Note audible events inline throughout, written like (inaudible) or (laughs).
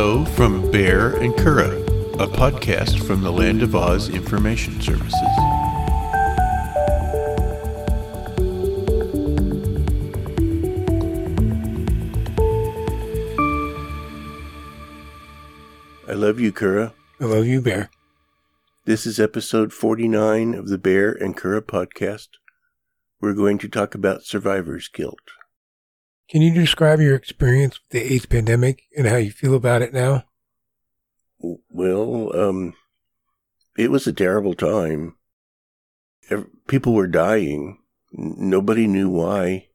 Hello from Baehr and Curadh, a podcast from the Land of Oz Information Services. I love you, Curadh. I love you, Baehr. This is episode 49 of the Baehr and Curadh podcast. We're going to talk about survivor's guilt. Can you describe your experience with the AIDS pandemic and how you feel about it now? Well, um, it was a terrible time. People were dying. Nobody knew why.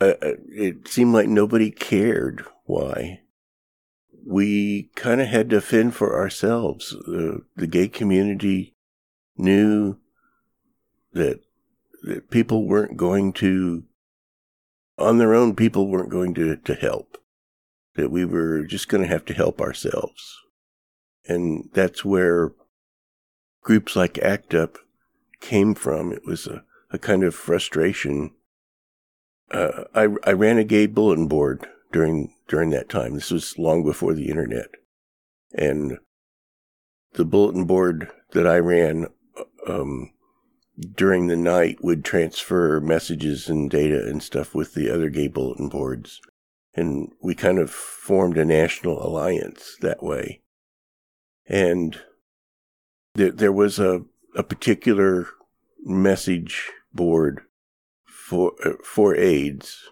Uh, uh it seemed like nobody cared why. We kind of had to fend for ourselves. Uh, the gay community knew that, that people weren't going to on their own, people weren't going to, to help, that we were just going to have to help ourselves. And that's where groups like ACT UP came from. It was a, a kind of frustration. Uh, I, I ran a gay bulletin board during, during that time. This was long before the internet. And the bulletin board that I ran, um, during the night would transfer messages and data and stuff with the other gay bulletin boards. And we kind of formed a national alliance that way. And there, there was a, a particular message board for, uh, for AIDS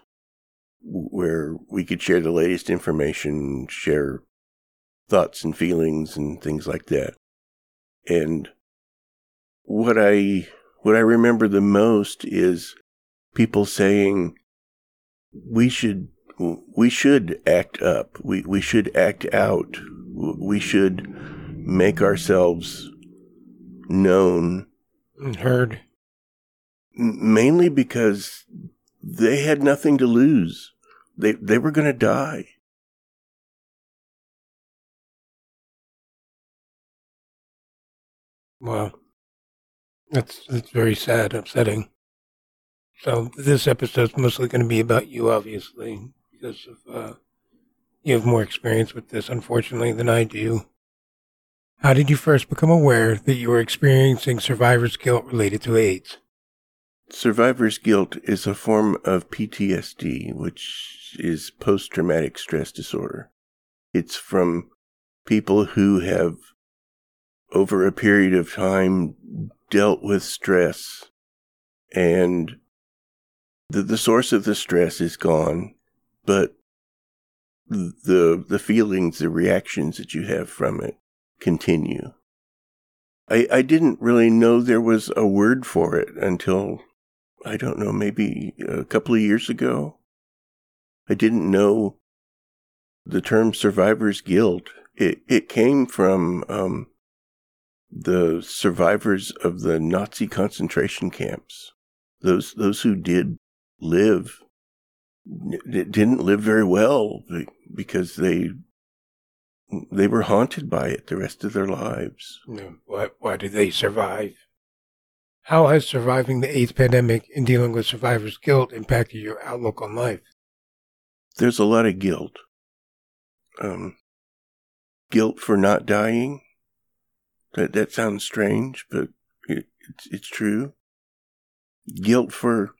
where we could share the latest information, share thoughts and feelings and things like that. And what I what I remember the most is people saying we should we should act up. We we should act out. We should make ourselves known and heard. Mainly because they had nothing to lose. They they were going to die. Wow. That's that's very sad, upsetting. So this episode's mostly going to be about you, obviously, because of uh, you have more experience with this, unfortunately, than I do. How did you first become aware that you were experiencing survivor's guilt related to AIDS? Survivor's guilt is a form of PTSD, which is post traumatic stress disorder. It's from people who have, over a period of time, dealt with stress and the, the source of the stress is gone, but the, the feelings, the reactions that you have from it continue. I, I didn't really know there was a word for it until, I don't know, maybe a couple of years ago. I didn't know the term survivor's guilt. It, it came from, um, the survivors of the Nazi concentration camps, those those who did live, didn't live very well because they they were haunted by it the rest of their lives. Why, why did they survive? How has surviving the AIDS pandemic and dealing with survivor's guilt impacted your outlook on life? There's a lot of guilt. Um, guilt for not dying, that that sounds strange, but it, it's it's true. Guilt for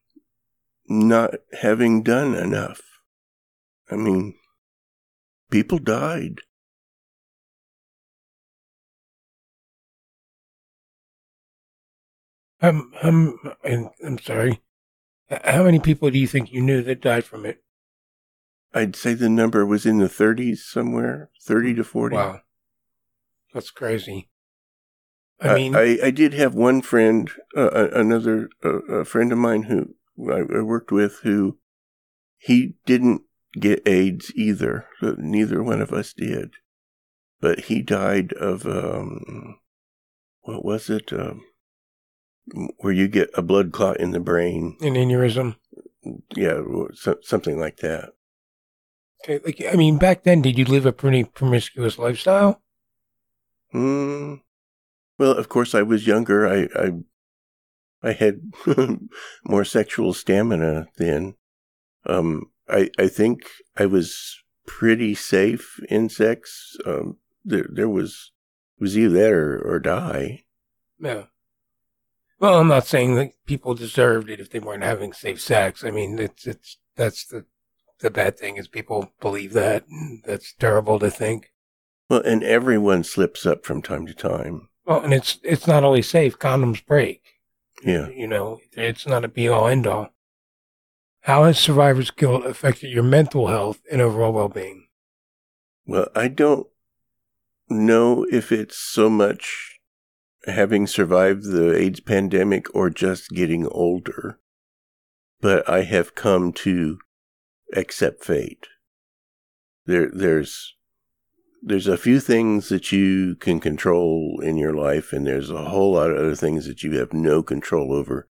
not having done enough. I mean, people died. Um, um, and I'm sorry. How many people do you think you knew that died from it? I'd say the number was in the 30s somewhere, 30 to 40. Wow. That's crazy. I mean, I, I, did have one friend, uh, another uh, a friend of mine who I, I, worked with, who he didn't get AIDS either. So neither one of us did, but he died of um, what was it? Um, where you get a blood clot in the brain, an aneurysm. Yeah, so, something like that. Okay, like I mean, back then, did you live a pretty promiscuous lifestyle? Hmm. Well, of course, I was younger. I I, I had (laughs) more sexual stamina then. Um, I I think I was pretty safe insects. Um, there, there was was either that or, or die. Yeah. Well, I'm not saying that people deserved it if they weren't having safe sex. I mean, it's it's that's the the bad thing is people believe that. That's terrible to think. Well, and everyone slips up from time to time. Well, and it's it's not always safe. Condoms break. Yeah. You know, it's not a be all end all. How has survivor's guilt affected your mental health and overall well being? Well, I don't know if it's so much having survived the AIDS pandemic or just getting older, but I have come to accept fate. There, there's, there's a few things that you can control in your life, and there's a whole lot of other things that you have no control over,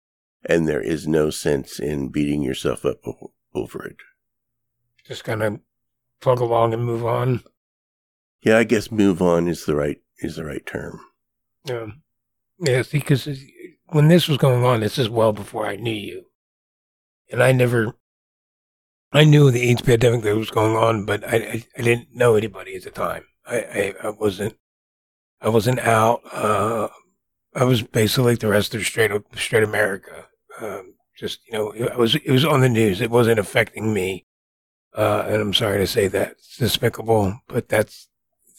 and there is no sense in beating yourself up over it. Just kind of plug along and move on. Yeah, I guess move on is the right is the right term. Yeah, yeah. Because when this was going on, this is well before I knew you, and I never. I knew the AIDS pandemic that was going on, but I, I, I didn't know anybody at the time. I, I, I wasn't I wasn't out. Uh, I was basically like the rest of straight straight America. Um, just you know, it was it was on the news. It wasn't affecting me, uh, and I'm sorry to say that it's despicable, but that's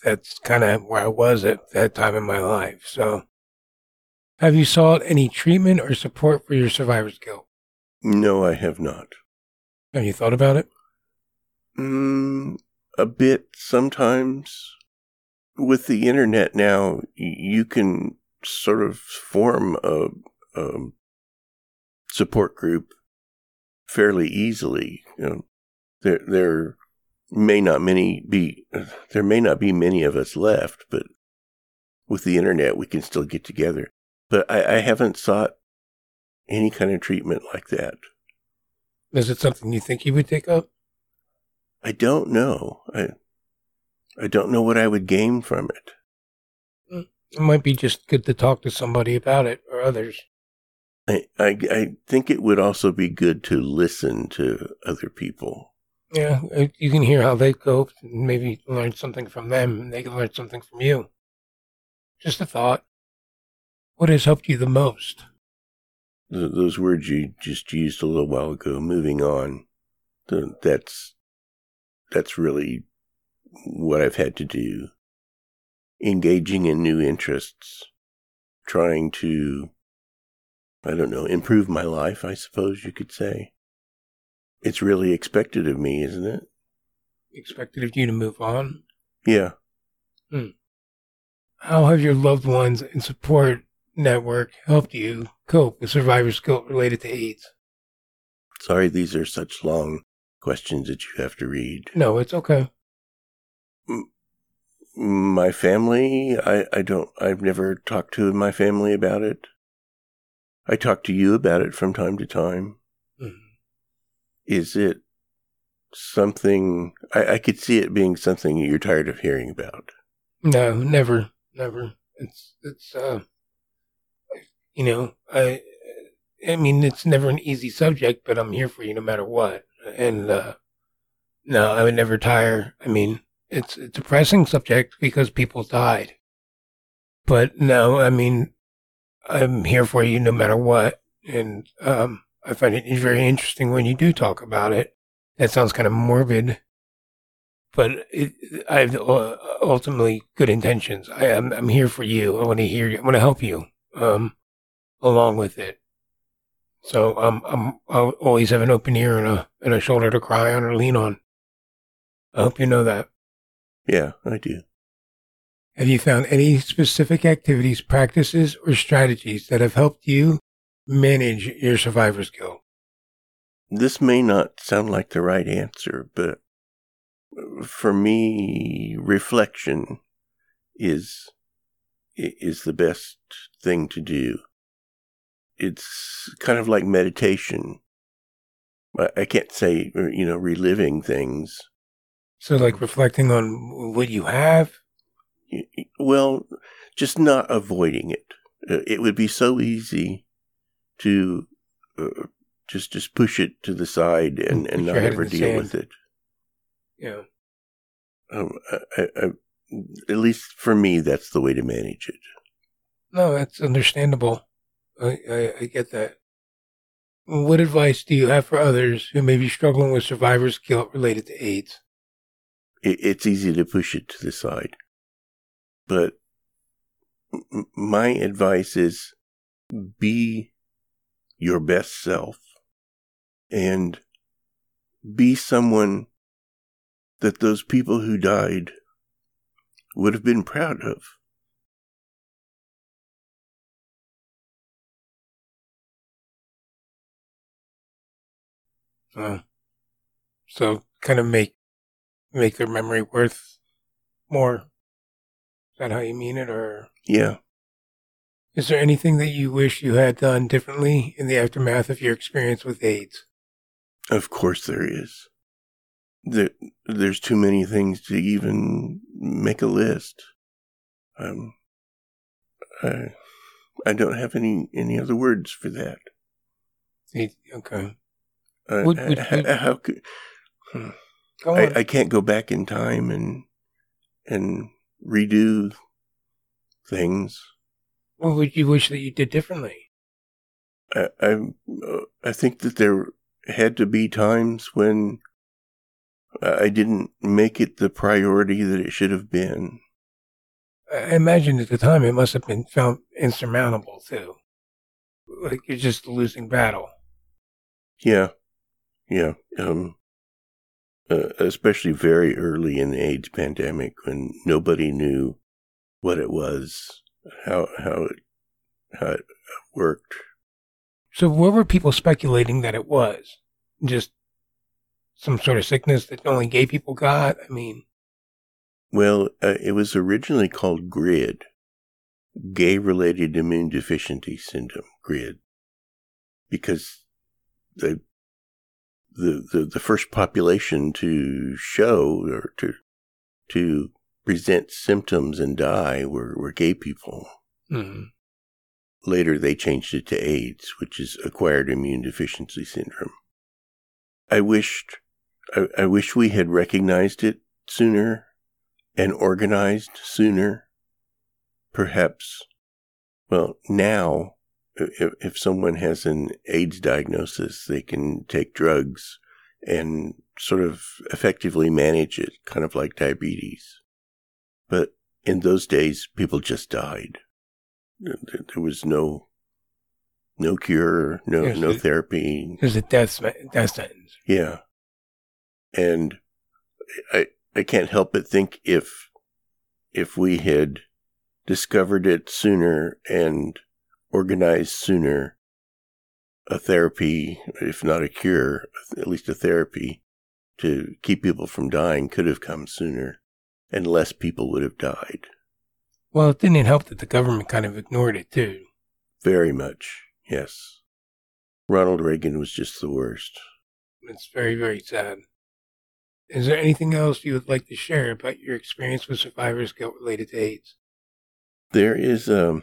that's kind of where I was at that time in my life. So, have you sought any treatment or support for your survivor's guilt? No, I have not. Have you thought about it? Mm, a bit sometimes. With the internet now, you can sort of form a, a support group fairly easily. You know, there there may not many be there may not be many of us left, but with the internet we can still get together. But I, I haven't sought any kind of treatment like that. Is it something you think you would take up? I don't know. I I don't know what I would gain from it. Hmm. It might be just good to talk to somebody about it or others. I, I, I think it would also be good to listen to other people. Yeah, uh, you can hear how they cope, and maybe learn something from them, and they can learn something from you. Just a thought. What has helped you the most? The, those words you just used a little while ago, moving on. The, that's that's really what I've had to do. Engaging in new interests, trying to I don't know, improve my life, I suppose you could say. It's really expected of me, isn't it? Expected of you to move on? Yeah. Hmm. How have your loved ones and support network helped you cope with survivor's guilt related to AIDS? Sorry, these are such long questions that you have to read. No, it's okay. My family, I, I don't, I've never talked to my family about it. I talk to you about it from time to time. Mm-hmm. Is it something I, I could see it being something you're tired of hearing about? No, never, never. It's it's uh, you know, I I mean, it's never an easy subject, but I'm here for you no matter what. And uh, no, I would never tire. I mean, it's it's a pressing subject because people died. But no, I mean, I'm here for you no matter what. And um, I find it very interesting when you do talk about it. That sounds kind of morbid, but it, I have uh, ultimately good intentions. I am I'm here for you. I want to hear you. I want to help you um, along with it. So um, I'm I always have an open ear and a and a shoulder to cry on or lean on. I hope you know that. Yeah, I do. Have you found any specific activities, practices, or strategies that have helped you manage your survivor's guilt? This may not sound like the right answer, but for me, reflection is is the best thing to do. It's kind of like meditation. I can't say, you know, reliving things. So, like reflecting on what you have well, just not avoiding it. Uh, it would be so easy to uh, just just push it to the side and, and not ever deal sand. with it. Yeah. Um, I, I, at least for me, that's the way to manage it. No, that's understandable. I, I, I get that. What advice do you have for others who may be struggling with survivor's guilt related to AIDS? It, it's easy to push it to the side. But my advice is be your best self and be someone that those people who died would have been proud of. Uh, so kind of make make their memory worth more. Is that how you mean it, or Yeah. is there anything that you wish you had done differently in the aftermath of your experience with AIDS? Of course there is. There, there's too many things to even make a list. Um, I, I don't have any, any other words for that. Okay, Would- would- h- would- how could, go. I, I can't go back in time and, and redo things. what would you wish that you did differently? I, I, uh, I think that there had to be times when I didn't make it the priority that it should have been. I imagine at the time it must have been found insurmountable too. Like you're just a losing battle. Yeah, yeah. Um, uh, especially very early in the AIDS pandemic when nobody knew what it was, how how it how it worked. So what were people speculating that it was? Just some sort of sickness that only gay people got? I mean, Well, uh, it was originally called GRID, gay-related immune deficiency syndrome, GRID, because the the the, the first population to show or to to present symptoms and die were, were gay people. mm, Later, they changed it to AIDS, which is acquired immune deficiency syndrome. I wished, I, I wish we had recognized it sooner and organized sooner. Perhaps, well, now, if, if someone has an AIDS diagnosis, they can take drugs and sort of effectively manage it, kind of like diabetes. But in those days, people just died. There was no no cure, no no it- therapy. there's a death death sentence. Yeah, and I I can't help but think if if we had discovered it sooner and organized sooner, a therapy, if not a cure, at least a therapy to keep people from dying could have come sooner, and less people would have died. Well, it didn't help that the government kind of ignored it too. Very much, yes. Ronald Reagan was just the worst. It's very, very sad. Is there anything else you would like to share about your experience with survivor's guilt related to AIDS? There is a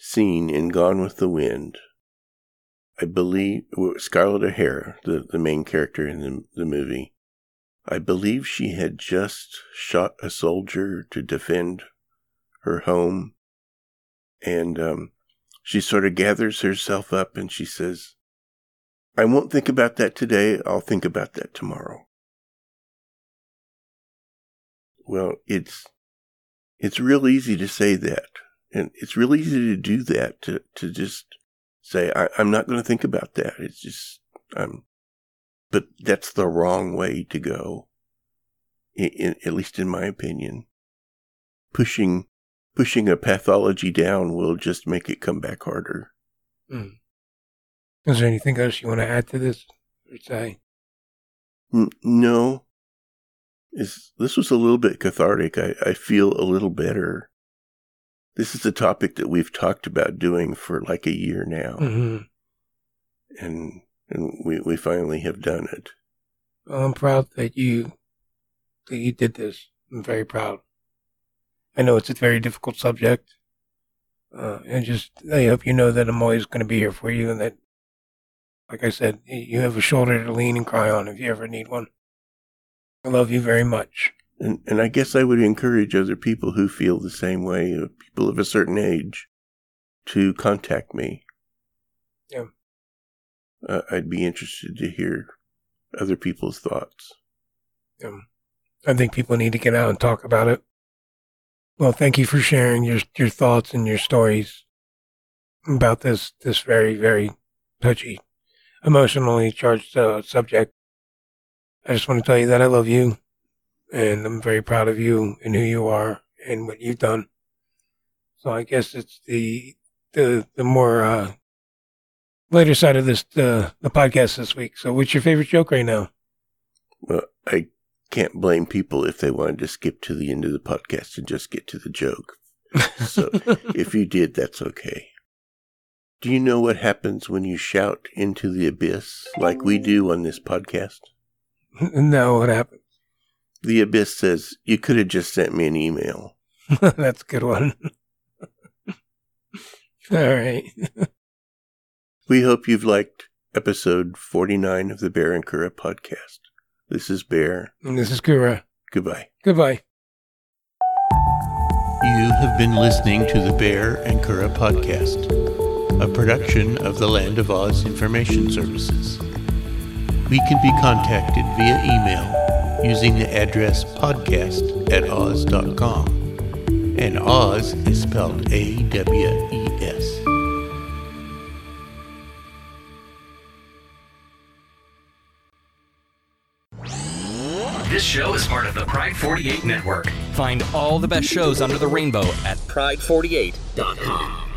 scene in Gone with the Wind. I believe Scarlett O'Hara, the, the main character in the, the movie, I believe she had just shot a soldier to defend her home. And um, she sort of gathers herself up and she says, I won't think about that today. I'll think about that tomorrow. Well, it's it's real easy to say that, and it's really easy to do that to to just say I, I'm not going to think about that. It's just um, but that's the wrong way to go. I in, at least in my opinion, pushing pushing a pathology down will just make it come back harder. Mm. Is there anything else you want to add to this or say? N- no, is this was a little bit cathartic. I, I feel a little better. This is a topic that we've talked about doing for like a year now, hmm and and we, we finally have done it. Well, I'm proud that you that you did this. I'm very proud. I know it's a very difficult subject, uh, and just I hope you know that I'm always going to be here for you, and that, like I said, you have a shoulder to lean and cry on if you ever need one. I love you very much. And, and I guess I would encourage other people who feel the same way, uh, people of a certain age, to contact me. Yeah. Uh, I'd be interested to hear other people's thoughts. Um, I think people need to get out and talk about it. Well, thank you for sharing your your thoughts and your stories about this this very very touchy, emotionally charged uh, subject. I just want to tell you that I love you, and I'm very proud of you and who you are and what you've done. So I guess it's the the the more uh, later side of this the the podcast this week. So, what's your favorite joke right now? Well, I can't blame people if they wanted to skip to the end of the podcast and just get to the joke. So, (laughs) if you did, that's okay. Do you know what happens when you shout into the abyss like we do on this podcast? no, what happened? The abyss says, You could have just sent me an email. (laughs) That's a good one. (laughs) All right. We hope you've liked episode 49 of the Baehr and Curadh podcast. This is Baehr. And this is Curadh. Goodbye. Goodbye. You have been listening to the Baehr and Curadh podcast, a production of the Land of Oz Information Services. We can be contacted via email using the address podcast at awes.com. And Oz is spelled A W E S. This show is part of the Pride 48 network. Find all the best shows under the rainbow at pride48.com.